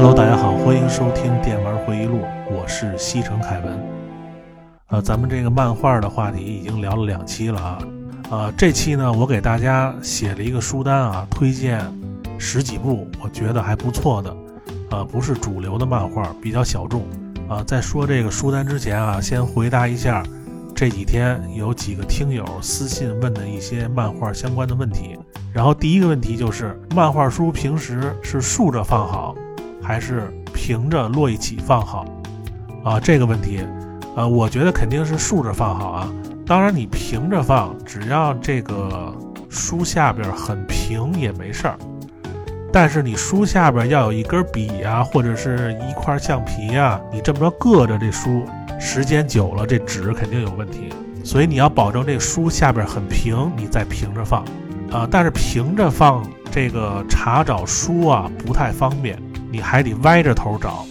Hello，大家好，欢迎收听《电玩回忆录》，我是西城凯文。呃，咱们这个漫画的话题已经聊了两期了啊，呃，这期呢，我给大家写了一个书单啊，推荐十几部我觉得还不错的，呃，不是主流的漫画，比较小众。啊，在说这个书单之前啊，先回答一下这几天有几个听友私信问的一些漫画相关的问题。然后第一个问题就是，漫画书平时是竖着放好？还是平着摞一起放好啊？这个问题，呃，我觉得肯定是竖着放好啊。当然，你平着放，只要这个书下边很平也没事儿。但是你书下边要有一根笔啊，或者是一块橡皮啊，你这么着硌着这书，时间久了这纸肯定有问题。所以你要保证这书下边很平，你再平着放啊。但是平着放这个查找书啊不太方便。你还得歪着头找，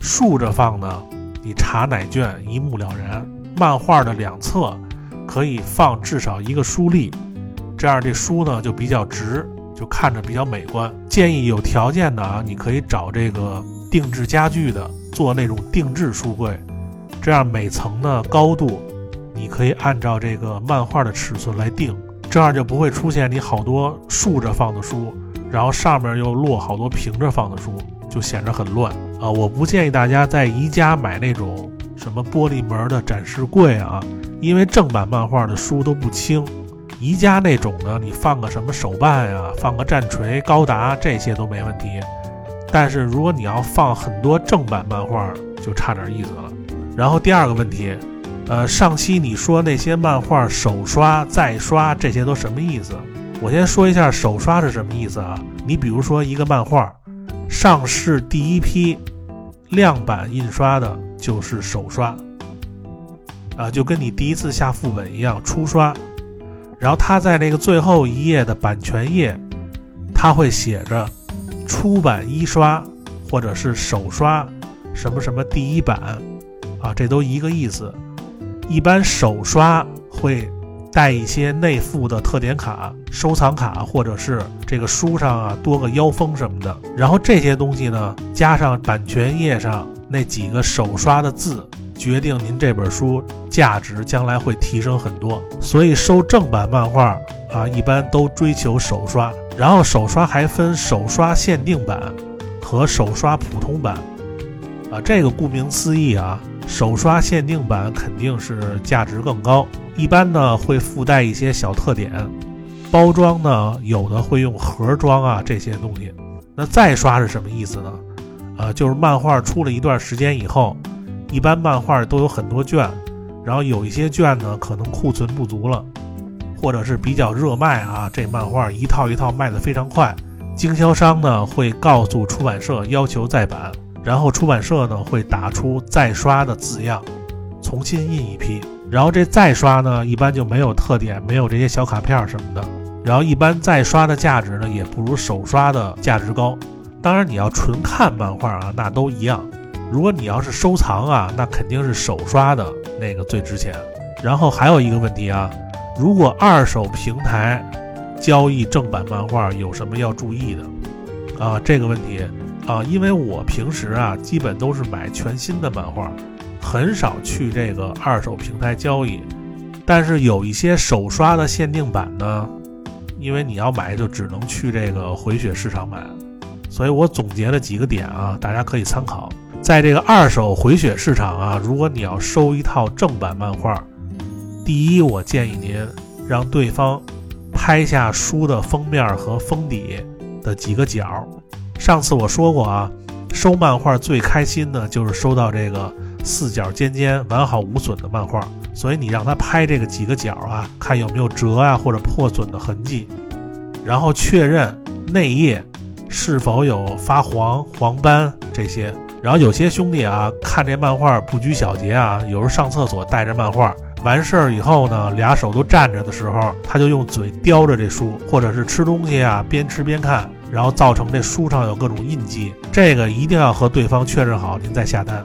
竖着放呢，你查哪卷一目了然。漫画的两侧可以放至少一个书立，这样这书呢就比较直，就看着比较美观。建议有条件的啊，你可以找这个定制家具的做那种定制书柜，这样每层的高度你可以按照这个漫画的尺寸来定，这样就不会出现你好多竖着放的书。然后上面又摞好多平着放的书，就显得很乱啊！我不建议大家在宜家买那种什么玻璃门的展示柜啊，因为正版漫画的书都不轻。宜家那种呢，你放个什么手办呀，放个战锤、高达这些都没问题。但是如果你要放很多正版漫画，就差点意思了。然后第二个问题，呃，上期你说那些漫画手刷再刷，这些都什么意思？我先说一下手刷是什么意思啊？你比如说一个漫画，上市第一批量版印刷的就是手刷，啊，就跟你第一次下副本一样初刷，然后它在那个最后一页的版权页，它会写着出版一刷或者是手刷什么什么第一版，啊，这都一个意思。一般手刷会。带一些内附的特点卡、收藏卡，或者是这个书上啊多个腰封什么的。然后这些东西呢，加上版权页上那几个手刷的字，决定您这本书价值将来会提升很多。所以收正版漫画啊，一般都追求手刷。然后手刷还分手刷限定版和手刷普通版啊，这个顾名思义啊，手刷限定版肯定是价值更高。一般呢会附带一些小特点，包装呢有的会用盒装啊这些东西。那再刷是什么意思呢？呃，就是漫画出了一段时间以后，一般漫画都有很多卷，然后有一些卷呢可能库存不足了，或者是比较热卖啊，这漫画一套一套卖得非常快，经销商呢会告诉出版社要求再版，然后出版社呢会打出再刷的字样，重新印一批。然后这再刷呢，一般就没有特点，没有这些小卡片什么的。然后一般再刷的价值呢，也不如手刷的价值高。当然你要纯看漫画啊，那都一样。如果你要是收藏啊，那肯定是手刷的那个最值钱。然后还有一个问题啊，如果二手平台交易正版漫画，有什么要注意的啊？这个问题啊，因为我平时啊，基本都是买全新的漫画。很少去这个二手平台交易，但是有一些手刷的限定版呢，因为你要买就只能去这个回血市场买，所以我总结了几个点啊，大家可以参考。在这个二手回血市场啊，如果你要收一套正版漫画，第一，我建议您让对方拍下书的封面和封底的几个角。上次我说过啊，收漫画最开心的就是收到这个。四角尖尖、完好无损的漫画，所以你让他拍这个几个角啊，看有没有折啊或者破损的痕迹，然后确认内页是否有发黄、黄斑这些。然后有些兄弟啊，看这漫画不拘小节啊，有时候上厕所带着漫画，完事儿以后呢，俩手都站着的时候，他就用嘴叼着这书，或者是吃东西啊，边吃边看，然后造成这书上有各种印记。这个一定要和对方确认好，您再下单。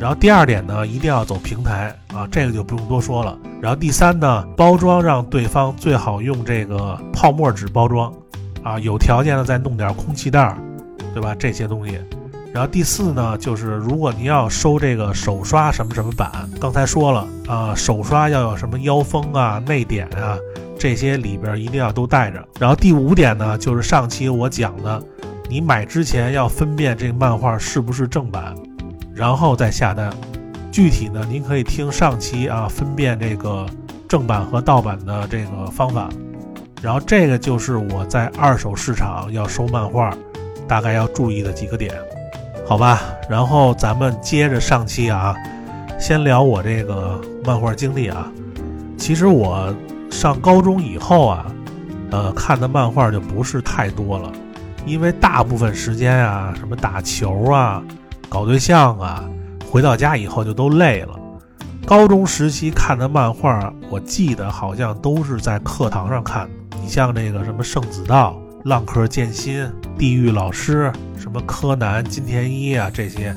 然后第二点呢，一定要走平台啊，这个就不用多说了。然后第三呢，包装让对方最好用这个泡沫纸包装，啊，有条件的再弄点空气袋，对吧？这些东西，然后第四呢，就是如果您要收这个手刷什么什么版，刚才说了啊，手刷要有什么腰封啊、内点啊，这些里边一定要都带着。然后第五点呢，就是上期我讲的，你买之前要分辨这个漫画是不是正版，然后再下单。具体呢，您可以听上期啊，分辨这个正版和盗版的这个方法。然后这个就是我在二手市场要收漫画，大概要注意的几个点。好吧，然后咱们接着上期啊，先聊我这个漫画经历啊。其实我上高中以后啊，呃，看的漫画就不是太多了，因为大部分时间啊，什么打球啊、搞对象啊，回到家以后就都累了。高中时期看的漫画，我记得好像都是在课堂上看。你像这个什么《圣子道》。浪客剑心、地狱老师、什么柯南、金田一啊，这些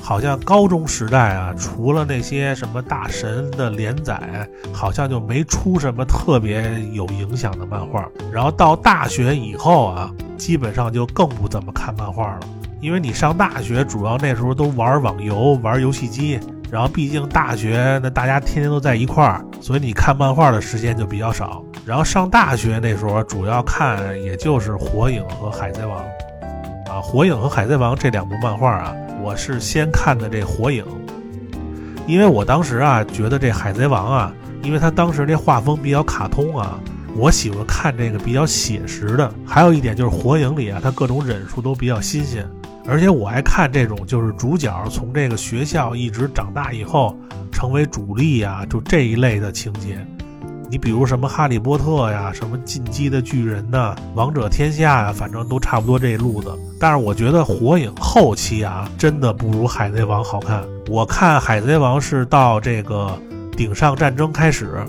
好像高中时代啊，除了那些什么大神的连载，好像就没出什么特别有影响的漫画。然后到大学以后啊，基本上就更不怎么看漫画了，因为你上大学主要那时候都玩网游、玩游戏机，然后毕竟大学那大家天天都在一块儿，所以你看漫画的时间就比较少。然后上大学那时候，主要看也就是《火影》和《海贼王》，啊，《火影》和《海贼王》这两部漫画啊，我是先看的这《火影》，因为我当时啊觉得这《海贼王》啊，因为他当时这画风比较卡通啊，我喜欢看这个比较写实的。还有一点就是《火影》里啊，它各种忍术都比较新鲜，而且我爱看这种就是主角从这个学校一直长大以后成为主力啊，就这一类的情节。你比如什么哈利波特呀，什么进击的巨人呐，王者天下呀，反正都差不多这路子。但是我觉得火影后期啊，真的不如海贼王好看。我看海贼王是到这个顶上战争开始，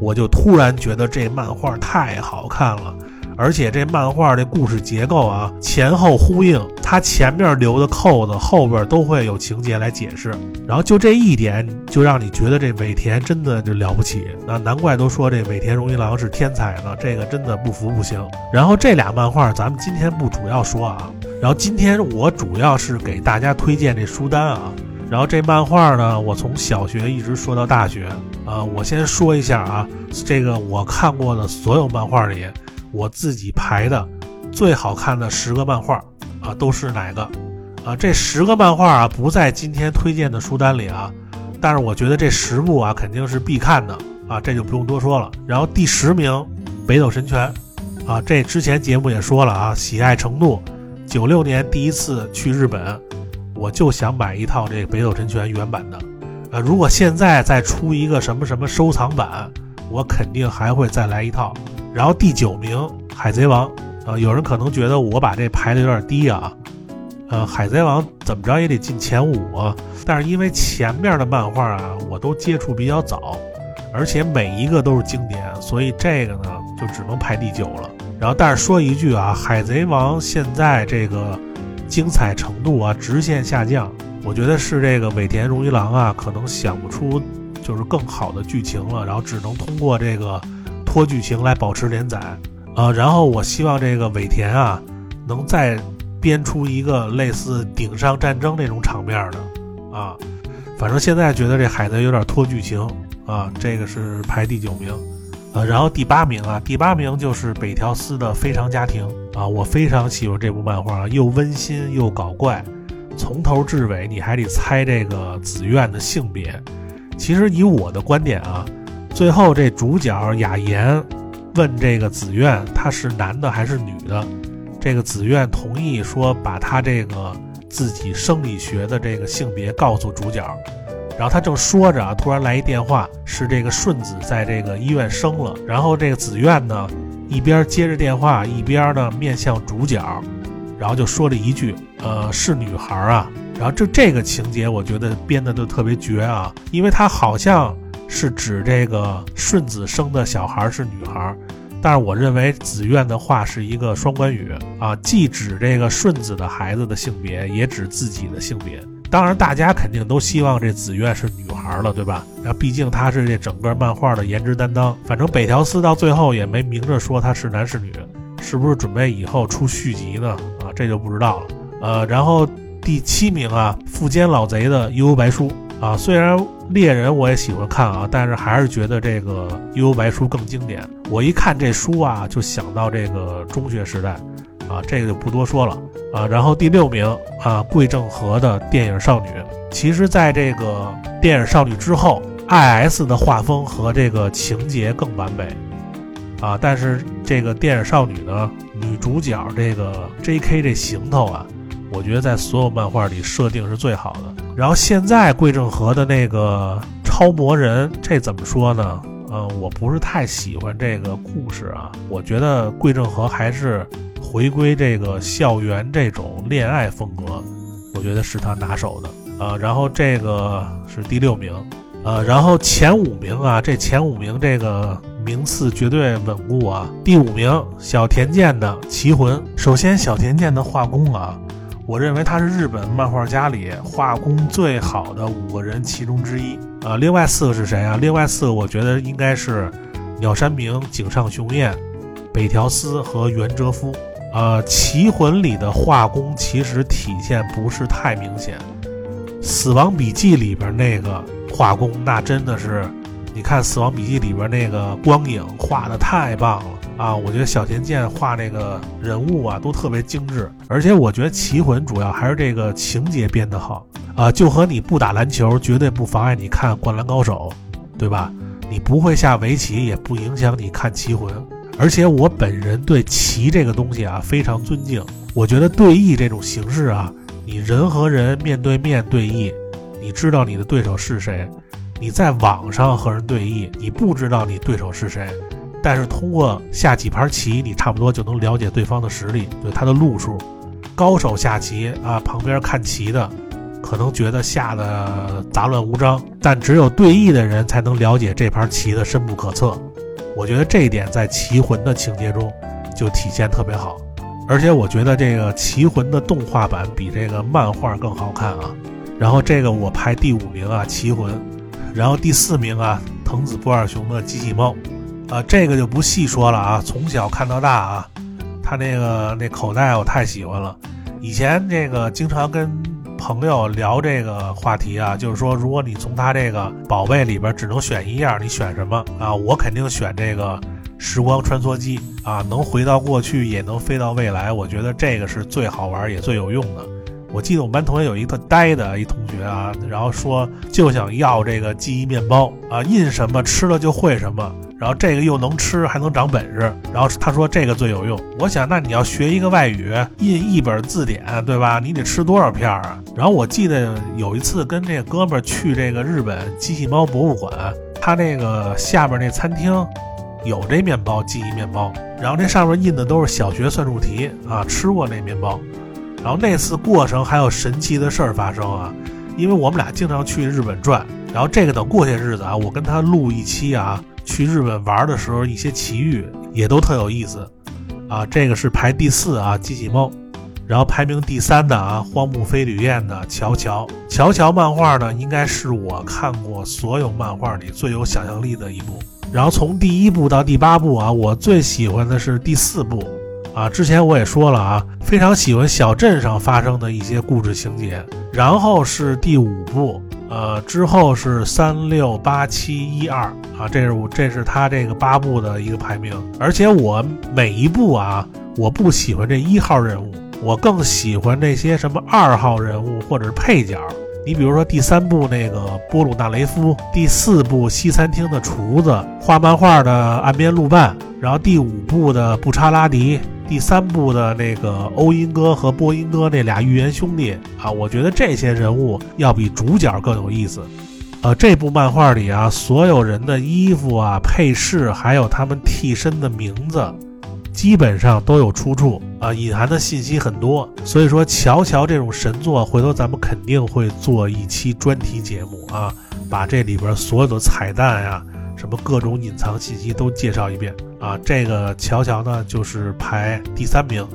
我就突然觉得这漫画太好看了。而且这漫画这故事结构啊，前后呼应，它前面留的扣子，后边都会有情节来解释。然后就这一点，就让你觉得这尾田真的就了不起。那难怪都说这尾田荣一郎是天才呢，这个真的不服不行。然后这俩漫画咱们今天不主要说啊，然后今天我主要是给大家推荐这书单啊。然后这漫画呢，我从小学一直说到大学啊。我先说一下啊，这个我看过的所有漫画里。我自己排的最好看的十个漫画啊，都是哪个？啊，这十个漫画啊不在今天推荐的书单里啊，但是我觉得这十部啊肯定是必看的啊，这就不用多说了。然后第十名《北斗神拳》啊，这之前节目也说了啊，喜爱程度。九六年第一次去日本，我就想买一套这《北斗神拳》原版的。呃，如果现在再出一个什么什么收藏版，我肯定还会再来一套。然后第九名《海贼王》啊，有人可能觉得我把这排的有点低啊，呃，《海贼王》怎么着也得进前五啊。但是因为前面的漫画啊，我都接触比较早，而且每一个都是经典，所以这个呢就只能排第九了。然后，但是说一句啊，《海贼王》现在这个精彩程度啊直线下降，我觉得是这个尾田荣一郎啊，可能想不出就是更好的剧情了，然后只能通过这个。拖剧情来保持连载，啊，然后我希望这个尾田啊，能再编出一个类似顶上战争那种场面的，啊，反正现在觉得这海贼有点拖剧情，啊，这个是排第九名，呃，然后第八名啊，第八名就是北条司的《非常家庭》啊，我非常喜欢这部漫画，又温馨又搞怪，从头至尾你还得猜这个紫苑的性别，其实以我的观点啊。最后，这主角雅言问这个紫苑，他是男的还是女的？这个紫苑同意说，把他这个自己生理学的这个性别告诉主角。然后他正说着啊，突然来一电话，是这个顺子在这个医院生了。然后这个紫苑呢，一边接着电话，一边呢面向主角，然后就说了一句：“呃，是女孩啊。”然后这这个情节，我觉得编的就特别绝啊，因为他好像。是指这个顺子生的小孩是女孩，但是我认为子苑的话是一个双关语啊，既指这个顺子的孩子的性别，也指自己的性别。当然，大家肯定都希望这子苑是女孩了，对吧？那毕竟她是这整个漫画的颜值担当。反正北条司到最后也没明着说她是男是女，是不是准备以后出续集呢？啊，这就不知道了。呃，然后。第七名啊，富坚老贼的《悠悠白书》啊，虽然猎人我也喜欢看啊，但是还是觉得这个《悠悠白书》更经典。我一看这书啊，就想到这个中学时代啊，这个就不多说了啊。然后第六名啊，桂正和的电影少女。其实，在这个电影少女之后，I.S 的画风和这个情节更完美啊。但是这个电影少女呢，女主角这个 J.K 这行头啊。我觉得在所有漫画里设定是最好的。然后现在桂正和的那个超魔人，这怎么说呢？嗯，我不是太喜欢这个故事啊。我觉得桂正和还是回归这个校园这种恋爱风格，我觉得是他拿手的啊。然后这个是第六名，呃，然后前五名啊，这前五名这个名次绝对稳固啊。第五名小田健的《棋魂》，首先小田健的画工啊。我认为他是日本漫画家里画工最好的五个人其中之一啊。另外四个是谁啊？另外四个我觉得应该是鸟山明、井上雄彦、北条司和原哲夫。呃，《棋魂》里的画工其实体现不是太明显，《死亡笔记》里边那个画工那真的是，你看《死亡笔记》里边那个光影画的太棒了。啊，我觉得小田健画那个人物啊，都特别精致，而且我觉得《棋魂》主要还是这个情节编得好啊，就和你不打篮球绝对不妨碍你看《灌篮高手》，对吧？你不会下围棋也不影响你看《棋魂》，而且我本人对棋这个东西啊非常尊敬，我觉得对弈这种形式啊，你人和人面对面对弈，你知道你的对手是谁；你在网上和人对弈，你不知道你对手是谁。但是通过下几盘棋，你差不多就能了解对方的实力，对他的路数。高手下棋啊，旁边看棋的可能觉得下的杂乱无章，但只有对弈的人才能了解这盘棋的深不可测。我觉得这一点在《棋魂》的情节中就体现特别好。而且我觉得这个《棋魂》的动画版比这个漫画更好看啊。然后这个我排第五名啊，《棋魂》，然后第四名啊，藤子不二雄的《机器猫》。啊，这个就不细说了啊，从小看到大啊，他那个那口袋我太喜欢了。以前这个经常跟朋友聊这个话题啊，就是说，如果你从他这个宝贝里边只能选一样，你选什么啊？我肯定选这个时光穿梭机啊，能回到过去，也能飞到未来。我觉得这个是最好玩也最有用的。我记得我们班同学有一个呆的一同学啊，然后说就想要这个记忆面包啊，印什么吃了就会什么。然后这个又能吃还能长本事，然后他说这个最有用。我想，那你要学一个外语，印一本字典，对吧？你得吃多少片啊？然后我记得有一次跟这哥们儿去这个日本机器猫博物馆，他那个下边那餐厅有这面包，记忆面包。然后这上面印的都是小学算术题啊，吃过那面包。然后那次过程还有神奇的事儿发生啊，因为我们俩经常去日本转，然后这个等过些日子啊，我跟他录一期啊。去日本玩的时候，一些奇遇也都特有意思，啊，这个是排第四啊，机器猫，然后排名第三的啊，荒木飞吕彦的《乔乔》，乔乔漫画呢，应该是我看过所有漫画里最有想象力的一部。然后从第一部到第八部啊，我最喜欢的是第四部，啊，之前我也说了啊，非常喜欢小镇上发生的一些故事情节。然后是第五部。呃，之后是三六八七一二啊，这是我这是他这个八部的一个排名。而且我每一部啊，我不喜欢这一号人物，我更喜欢那些什么二号人物或者是配角。你比如说第三部那个波鲁纳雷夫，第四部西餐厅的厨子，画漫画的岸边露伴，然后第五部的布查拉迪。第三部的那个欧音哥和波音哥那俩预言兄弟啊，我觉得这些人物要比主角更有意思。呃，这部漫画里啊，所有人的衣服啊、配饰，还有他们替身的名字，基本上都有出处啊，隐含的信息很多。所以说，乔乔这种神作，回头咱们肯定会做一期专题节目啊，把这里边所有的彩蛋呀。什么各种隐藏信息都介绍一遍啊！这个乔乔呢，就是排第三名，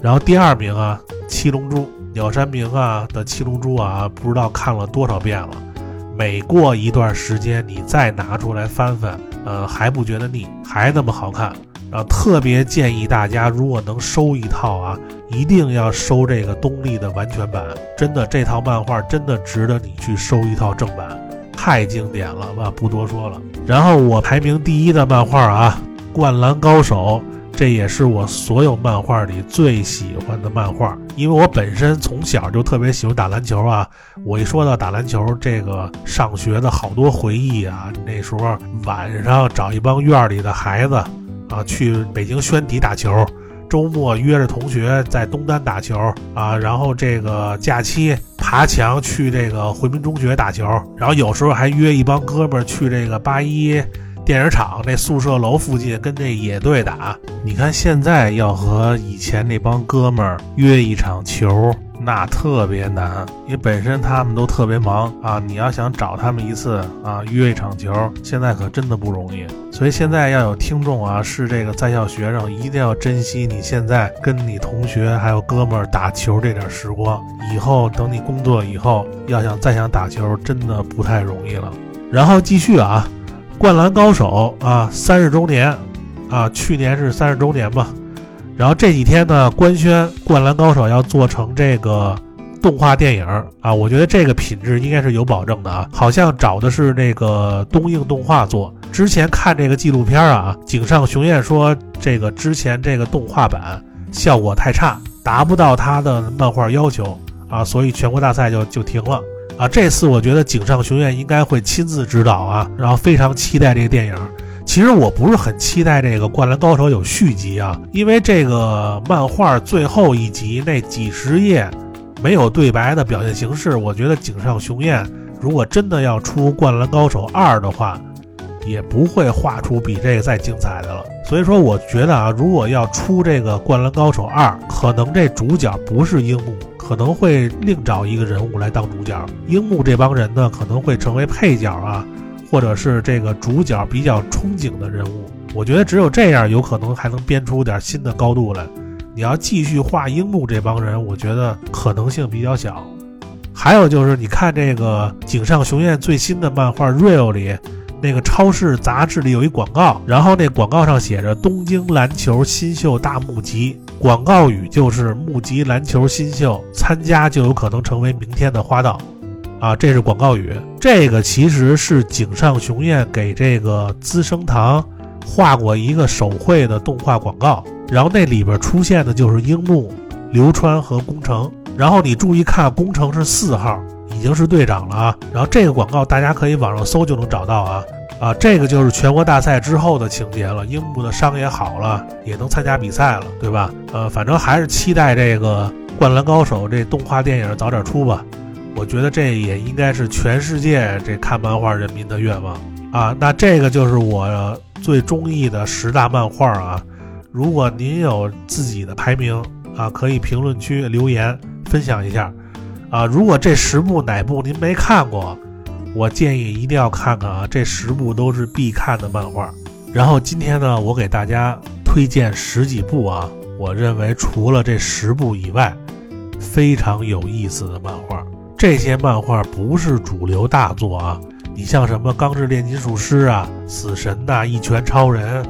然后第二名啊，七龙珠鸟山明啊的七龙珠啊，不知道看了多少遍了。每过一段时间，你再拿出来翻翻，呃，还不觉得腻，还那么好看啊，特别建议大家，如果能收一套啊，一定要收这个东立的完全版。真的，这套漫画真的值得你去收一套正版，太经典了吧，不多说了。然后我排名第一的漫画啊，《灌篮高手》，这也是我所有漫画里最喜欢的漫画，因为我本身从小就特别喜欢打篮球啊。我一说到打篮球，这个上学的好多回忆啊，那时候晚上找一帮院里的孩子。啊，去北京宣体打球，周末约着同学在东单打球啊，然后这个假期爬墙去这个回民中学打球，然后有时候还约一帮哥们儿去这个八一电影厂那宿舍楼附近跟这野队打。你看现在要和以前那帮哥们儿约一场球。那特别难，因为本身他们都特别忙啊。你要想找他们一次啊，约一场球，现在可真的不容易。所以现在要有听众啊，是这个在校学生，一定要珍惜你现在跟你同学还有哥们儿打球这点时光。以后等你工作以后，要想再想打球，真的不太容易了。然后继续啊，《灌篮高手》啊，三十周年啊，去年是三十周年吧。然后这几天呢，官宣《灌篮高手》要做成这个动画电影啊，我觉得这个品质应该是有保证的啊。好像找的是那个东映动画做。之前看这个纪录片啊，井上雄彦说这个之前这个动画版效果太差，达不到他的漫画要求啊，所以全国大赛就就停了啊。这次我觉得井上雄彦应该会亲自指导啊，然后非常期待这个电影。其实我不是很期待这个《灌篮高手》有续集啊，因为这个漫画最后一集那几十页没有对白的表现形式，我觉得井上雄彦如果真的要出《灌篮高手二》的话，也不会画出比这个再精彩的了。所以说，我觉得啊，如果要出这个《灌篮高手二》，可能这主角不是樱木，可能会另找一个人物来当主角，樱木这帮人呢可能会成为配角啊。或者是这个主角比较憧憬的人物，我觉得只有这样，有可能还能编出点新的高度来。你要继续画樱木这帮人，我觉得可能性比较小。还有就是，你看这个井上雄彦最新的漫画《Real》里，那个超市杂志里有一广告，然后那广告上写着“东京篮球新秀大募集”，广告语就是“募集篮球新秀，参加就有可能成为明天的花道”。啊，这是广告语。这个其实是井上雄彦给这个资生堂画过一个手绘的动画广告，然后那里边出现的就是樱木、流川和宫城。然后你注意看，宫城是四号，已经是队长了啊。然后这个广告大家可以网上搜就能找到啊。啊，这个就是全国大赛之后的情节了。樱木的伤也好了，也能参加比赛了，对吧？呃，反正还是期待这个《灌篮高手》这动画电影早点出吧。我觉得这也应该是全世界这看漫画人民的愿望啊！那这个就是我最中意的十大漫画啊！如果您有自己的排名啊，可以评论区留言分享一下啊！如果这十部哪部您没看过，我建议一定要看看啊！这十部都是必看的漫画。然后今天呢，我给大家推荐十几部啊，我认为除了这十部以外，非常有意思的漫画。这些漫画不是主流大作啊，你像什么《钢之炼金术师》啊、《死神》呐、《一拳超人》、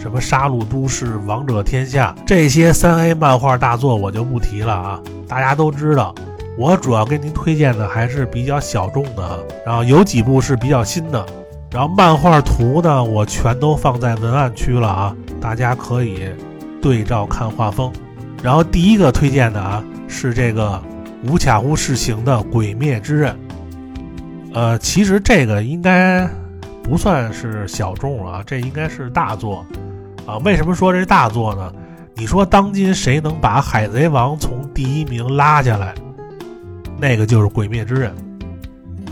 什么《杀戮都市》、《王者天下》这些三 A 漫画大作我就不提了啊，大家都知道。我主要给您推荐的还是比较小众的，然后有几部是比较新的，然后漫画图呢我全都放在文案区了啊，大家可以对照看画风。然后第一个推荐的啊是这个。无卡乎世行的《鬼灭之刃》，呃，其实这个应该不算是小众啊，这应该是大作啊。为什么说这大作呢？你说当今谁能把《海贼王》从第一名拉下来？那个就是《鬼灭之刃》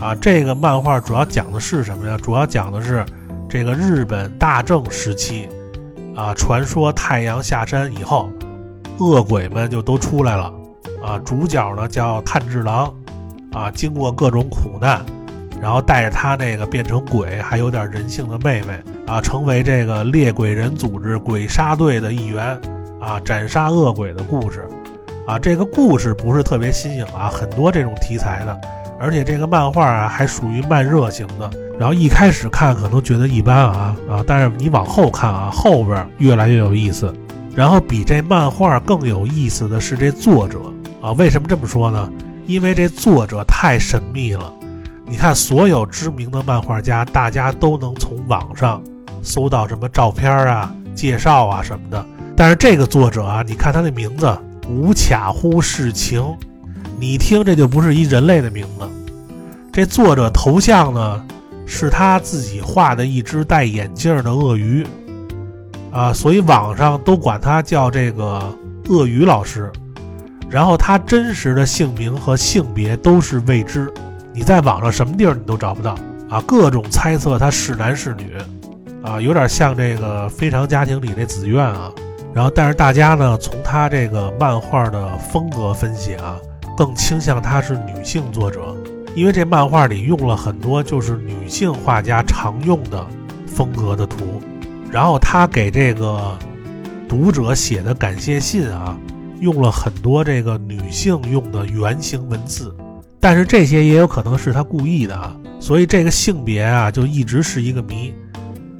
啊。这个漫画主要讲的是什么呀？主要讲的是这个日本大正时期啊，传说太阳下山以后，恶鬼们就都出来了。啊，主角呢叫炭治郎，啊，经过各种苦难，然后带着他那个变成鬼还有点人性的妹妹啊，成为这个猎鬼人组织鬼杀队的一员，啊，斩杀恶鬼的故事，啊，这个故事不是特别新颖啊，很多这种题材的，而且这个漫画啊还属于慢热型的。然后一开始看可能觉得一般啊啊，但是你往后看啊，后边越来越有意思。然后比这漫画更有意思的是这作者啊，为什么这么说呢？因为这作者太神秘了。你看，所有知名的漫画家，大家都能从网上搜到什么照片啊、介绍啊什么的。但是这个作者啊，你看他的名字无卡乎世情，你听这就不是一人类的名字。这作者头像呢，是他自己画的一只戴眼镜的鳄鱼啊，所以网上都管他叫这个鳄鱼老师。然后他真实的姓名和性别都是未知，你在网上什么地儿你都找不到啊，各种猜测他是男是女，啊，有点像这个《非常家庭》里那紫苑啊。然后，但是大家呢，从他这个漫画的风格分析啊，更倾向他是女性作者，因为这漫画里用了很多就是女性画家常用的风格的图。然后他给这个读者写的感谢信啊。用了很多这个女性用的原型文字，但是这些也有可能是他故意的啊，所以这个性别啊就一直是一个谜。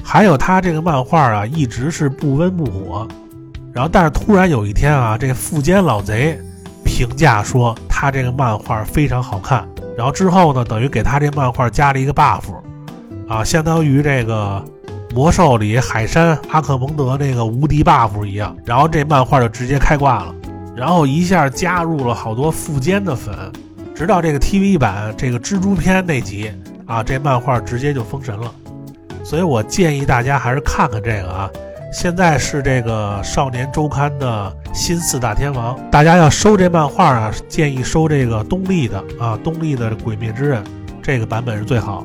还有他这个漫画啊一直是不温不火，然后但是突然有一天啊，这富坚老贼评价说他这个漫画非常好看，然后之后呢等于给他这漫画加了一个 buff，啊，相当于这个。魔兽里海山阿克蒙德那个无敌 buff 一样，然后这漫画就直接开挂了。然后一下加入了好多富坚的粉，直到这个 TV 版这个蜘蛛篇那集啊，这漫画直接就封神了。所以我建议大家还是看看这个啊。现在是这个少年周刊的新四大天王，大家要收这漫画啊，建议收这个东立的啊，东立的鬼灭之刃这个版本是最好。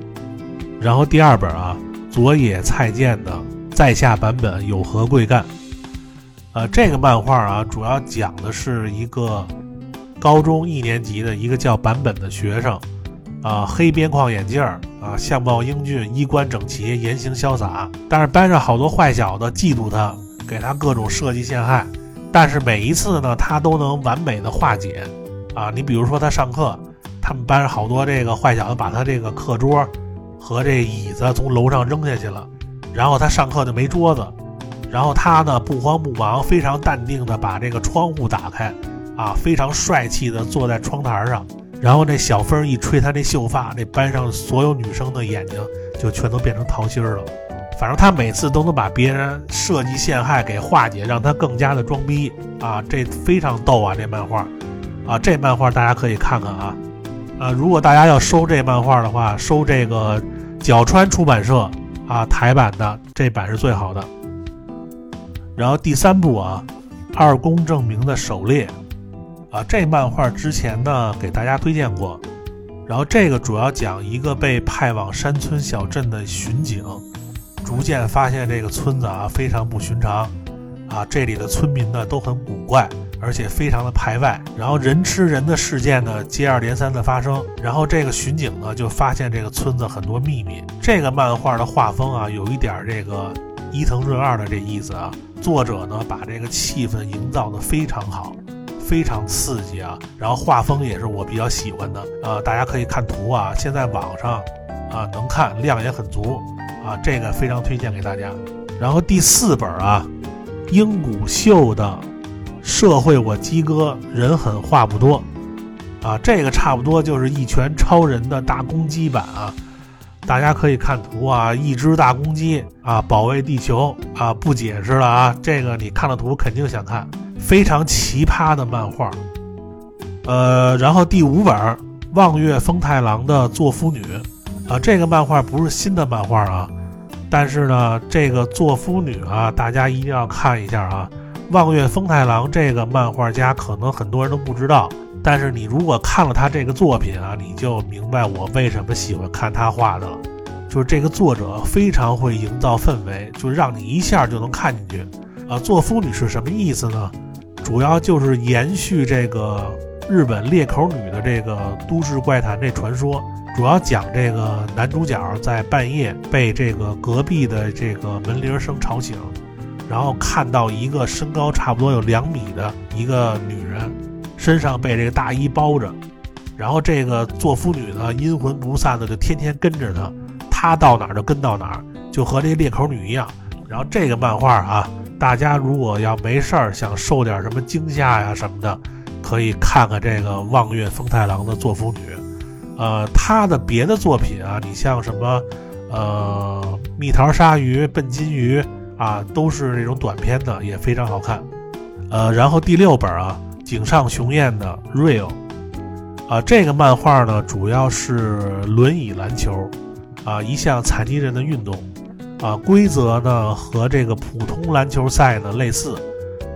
然后第二本啊，佐野菜见的在下版本有何贵干？呃，这个漫画啊，主要讲的是一个高中一年级的一个叫坂本的学生，啊，黑边框眼镜儿，啊，相貌英俊，衣冠整齐，言行潇洒。但是班上好多坏小子嫉妒他，给他各种设计陷害。但是每一次呢，他都能完美的化解。啊，你比如说他上课，他们班上好多这个坏小子把他这个课桌和这椅子从楼上扔下去了，然后他上课就没桌子。然后他呢不慌不忙，非常淡定的把这个窗户打开，啊，非常帅气的坐在窗台上。然后那小风一吹，他那秀发，那班上所有女生的眼睛就全都变成桃心了。反正他每次都能把别人设计陷害给化解，让他更加的装逼啊，这非常逗啊！这漫画，啊，这漫画大家可以看看啊，啊，如果大家要收这漫画的话，收这个角川出版社啊台版的这版是最好的。然后第三部啊，二宫正明的狩猎，啊，这漫画之前呢给大家推荐过。然后这个主要讲一个被派往山村小镇的巡警，逐渐发现这个村子啊非常不寻常，啊，这里的村民呢都很古怪，而且非常的排外。然后人吃人的事件呢接二连三的发生。然后这个巡警呢就发现这个村子很多秘密。这个漫画的画风啊有一点这个伊藤润二的这意思啊。作者呢，把这个气氛营造的非常好，非常刺激啊。然后画风也是我比较喜欢的，呃，大家可以看图啊，现在网上啊能看，量也很足啊，这个非常推荐给大家。然后第四本啊，樱谷秀的《社会我鸡哥人狠话不多》啊，这个差不多就是一拳超人的大公鸡版啊。大家可以看图啊，一只大公鸡啊，保卫地球啊，不解释了啊，这个你看了图肯定想看，非常奇葩的漫画。呃，然后第五本望月丰太郎的做夫女啊，这个漫画不是新的漫画啊，但是呢，这个做夫女啊，大家一定要看一下啊。望月丰太郎这个漫画家，可能很多人都不知道。但是你如果看了他这个作品啊，你就明白我为什么喜欢看他画的了。就是这个作者非常会营造氛围，就让你一下就能看进去。啊，做夫女是什么意思呢？主要就是延续这个日本裂口女的这个都市怪谈这传说，主要讲这个男主角在半夜被这个隔壁的这个门铃声吵醒，然后看到一个身高差不多有两米的一个女人。身上被这个大衣包着，然后这个做夫女呢阴魂不散的就天天跟着他，他到哪儿就跟到哪儿，就和这裂口女一样。然后这个漫画啊，大家如果要没事儿想受点什么惊吓呀什么的，可以看看这个望月风太郎的做夫女。呃，他的别的作品啊，你像什么，呃，蜜桃鲨鱼、笨金鱼啊，都是那种短篇的，也非常好看。呃，然后第六本啊，井上雄彦的《Real》啊，这个漫画呢，主要是轮椅篮球啊，一项残疾人的运动啊，规则呢和这个普通篮球赛呢类似。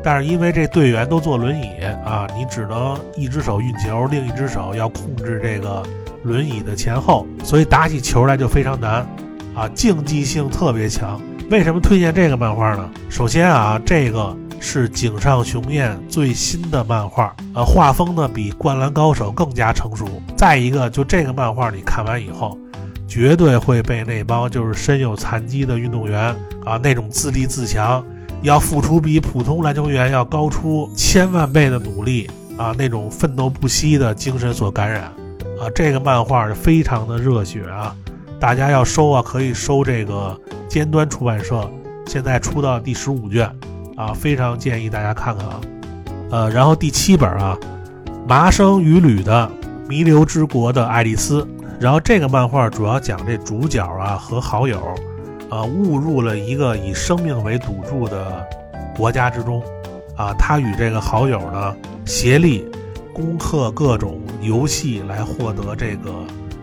但是因为这队员都坐轮椅啊，你只能一只手运球，另一只手要控制这个轮椅的前后，所以打起球来就非常难，啊，竞技性特别强。为什么推荐这个漫画呢？首先啊，这个是井上雄彦最新的漫画，呃，画风呢比《灌篮高手》更加成熟。再一个，就这个漫画你看完以后，绝对会被那帮就是身有残疾的运动员啊那种自立自强。要付出比普通篮球员要高出千万倍的努力啊！那种奋斗不息的精神所感染啊！这个漫画非常的热血啊！大家要收啊，可以收这个尖端出版社现在出到第十五卷啊，非常建议大家看看啊！呃，然后第七本啊，麻生与吕的《弥留之国的爱丽丝》，然后这个漫画主要讲这主角啊和好友。啊，误入了一个以生命为赌注的国家之中，啊，他与这个好友呢协力攻克各种游戏来获得这个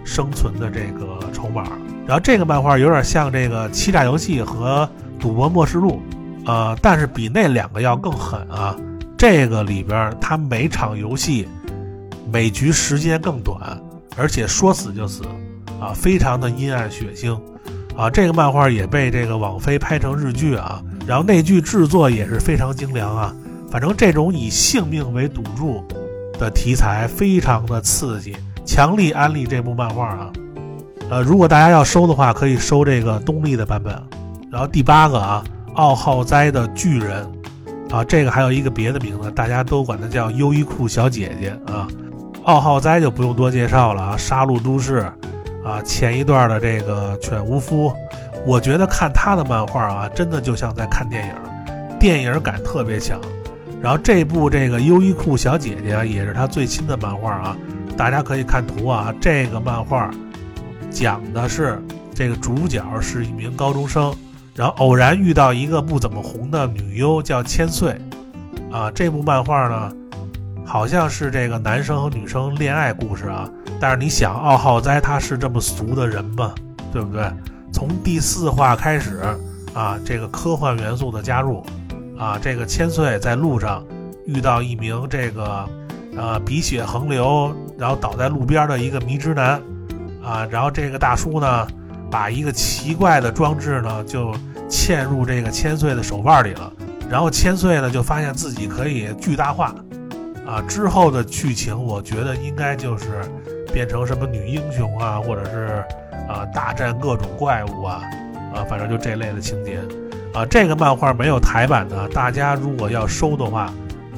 生存的这个筹码。然后这个漫画有点像这个欺诈游戏和赌博末世录，呃，但是比那两个要更狠啊。这个里边它每场游戏每局时间更短，而且说死就死，啊，非常的阴暗血腥。啊，这个漫画也被这个网飞拍成日剧啊，然后那剧制作也是非常精良啊。反正这种以性命为赌注的题材非常的刺激，强力安利这部漫画啊。呃，如果大家要收的话，可以收这个东立的版本。然后第八个啊，奥浩哉的巨人啊，这个还有一个别的名字，大家都管它叫优衣库小姐姐啊。奥浩哉就不用多介绍了啊，杀戮都市。啊，前一段的这个犬无夫，我觉得看他的漫画啊，真的就像在看电影，电影感特别强。然后这部这个优衣库小姐姐，也是他最新的漫画啊，大家可以看图啊。这个漫画讲的是这个主角是一名高中生，然后偶然遇到一个不怎么红的女优叫千岁，啊，这部漫画呢，好像是这个男生和女生恋爱故事啊。但是你想，奥浩哉他是这么俗的人吗？对不对？从第四话开始啊，这个科幻元素的加入啊，这个千岁在路上遇到一名这个呃鼻血横流，然后倒在路边的一个迷之男啊，然后这个大叔呢，把一个奇怪的装置呢就嵌入这个千岁的手腕里了，然后千岁呢就发现自己可以巨大化啊，之后的剧情我觉得应该就是。变成什么女英雄啊，或者是啊大战各种怪物啊，啊反正就这类的情节，啊这个漫画没有台版的，大家如果要收的话，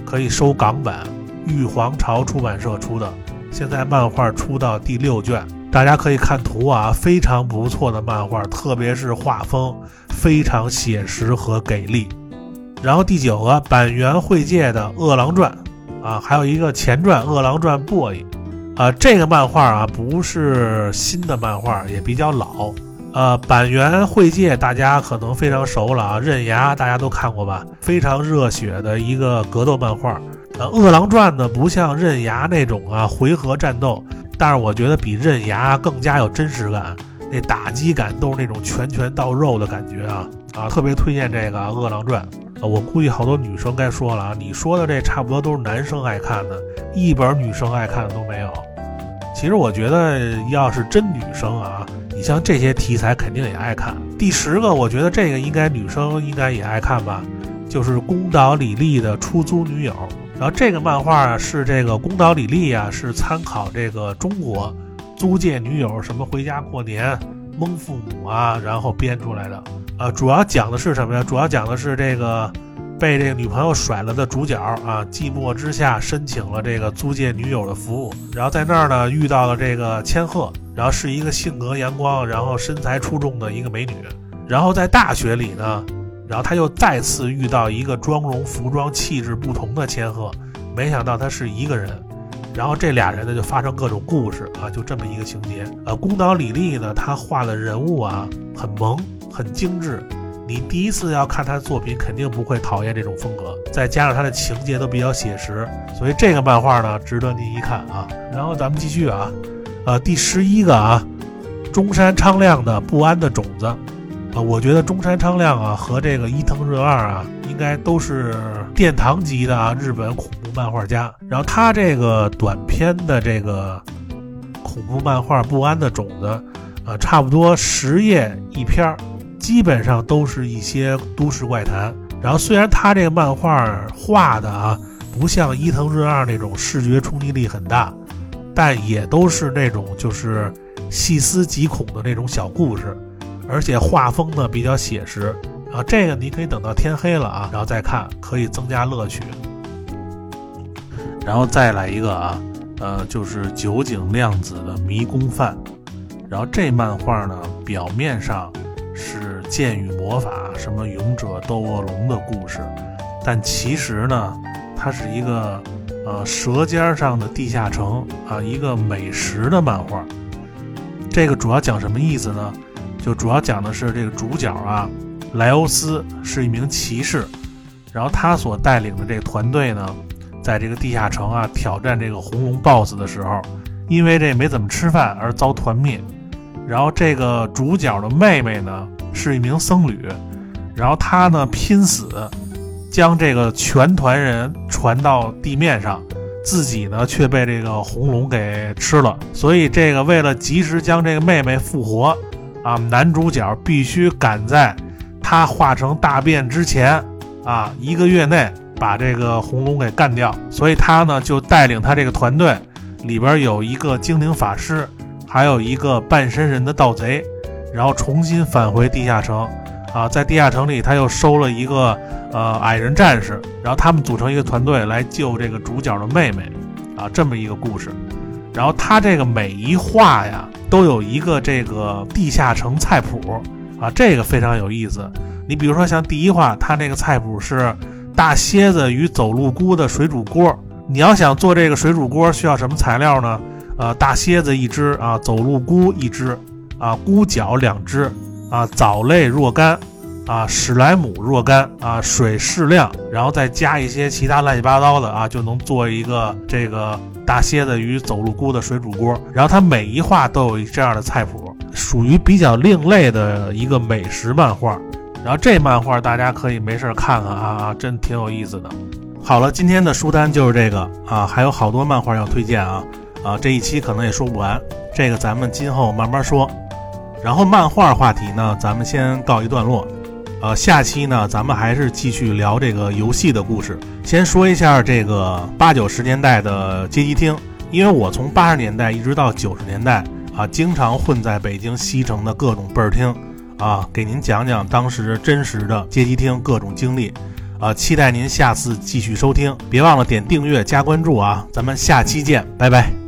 可以收港版，玉皇朝出版社出的，现在漫画出到第六卷，大家可以看图啊，非常不错的漫画，特别是画风非常写实和给力。然后第九个板垣惠介的《饿狼传》，啊还有一个前传《饿狼传 boy》。啊，这个漫画啊不是新的漫画，也比较老。呃，板垣惠介大家可能非常熟了啊，刃牙大家都看过吧？非常热血的一个格斗漫画。呃，饿狼传呢不像刃牙那种啊回合战斗，但是我觉得比刃牙更加有真实感，那打击感都是那种拳拳到肉的感觉啊啊，特别推荐这个饿狼传。啊，我估计好多女生该说了啊，你说的这差不多都是男生爱看的，一本女生爱看的都没有。其实我觉得，要是真女生啊，你像这些题材肯定也爱看。第十个，我觉得这个应该女生应该也爱看吧，就是宫岛李丽的出租女友。然后这个漫画是这个宫岛李丽啊，是参考这个中国租借女友什么回家过年蒙父母啊，然后编出来的。呃，主要讲的是什么呀？主要讲的是这个被这个女朋友甩了的主角啊，寂寞之下申请了这个租借女友的服务，然后在那儿呢遇到了这个千鹤，然后是一个性格阳光，然后身材出众的一个美女，然后在大学里呢，然后他又再次遇到一个妆容、服装、气质不同的千鹤，没想到他是一个人。然后这俩人呢就发生各种故事啊，就这么一个情节。呃，宫岛李丽呢，她画的人物啊很萌，很精致。你第一次要看她的作品，肯定不会讨厌这种风格。再加上她的情节都比较写实，所以这个漫画呢值得您一看啊。然后咱们继续啊，呃，第十一个啊，中山昌亮的《不安的种子》啊，我觉得中山昌亮啊和这个伊藤润二啊，应该都是殿堂级的啊日本恐怖。漫画家，然后他这个短篇的这个恐怖漫画《不安的种子》，啊，差不多十页一篇，基本上都是一些都市怪谈。然后虽然他这个漫画画的啊，不像伊藤润二那种视觉冲击力很大，但也都是那种就是细思极恐的那种小故事，而且画风呢比较写实啊。这个你可以等到天黑了啊，然后再看，可以增加乐趣。然后再来一个啊，呃，就是酒井亮子的《迷宫饭》，然后这漫画呢，表面上是剑与魔法，什么勇者斗恶龙的故事，但其实呢，它是一个呃舌尖上的地下城啊，一个美食的漫画。这个主要讲什么意思呢？就主要讲的是这个主角啊，莱欧斯是一名骑士，然后他所带领的这个团队呢。在这个地下城啊，挑战这个红龙 BOSS 的时候，因为这没怎么吃饭而遭团灭。然后这个主角的妹妹呢，是一名僧侣，然后她呢拼死将这个全团人传到地面上，自己呢却被这个红龙给吃了。所以这个为了及时将这个妹妹复活，啊，男主角必须赶在他化成大便之前啊一个月内。把这个红龙给干掉，所以他呢就带领他这个团队，里边有一个精灵法师，还有一个半身人的盗贼，然后重新返回地下城，啊，在地下城里他又收了一个呃矮人战士，然后他们组成一个团队来救这个主角的妹妹，啊，这么一个故事。然后他这个每一画呀都有一个这个地下城菜谱，啊，这个非常有意思。你比如说像第一画，他那个菜谱是。大蝎子与走路菇的水煮锅，你要想做这个水煮锅，需要什么材料呢？呃，大蝎子一只啊，走路菇一只啊，菇角两只啊，藻类若干啊，史莱姆若干啊，水适量，然后再加一些其他乱七八糟的啊，就能做一个这个大蝎子与走路菇的水煮锅。然后它每一画都有这样的菜谱，属于比较另类的一个美食漫画。然后这漫画大家可以没事看看啊，真挺有意思的。好了，今天的书单就是这个啊，还有好多漫画要推荐啊啊，这一期可能也说不完，这个咱们今后慢慢说。然后漫画话题呢，咱们先告一段落，呃，下期呢咱们还是继续聊这个游戏的故事。先说一下这个八九十年代的街机厅，因为我从八十年代一直到九十年代啊，经常混在北京西城的各种倍儿厅。啊，给您讲讲当时真实的街机厅各种经历，啊，期待您下次继续收听，别忘了点订阅加关注啊，咱们下期见，拜拜。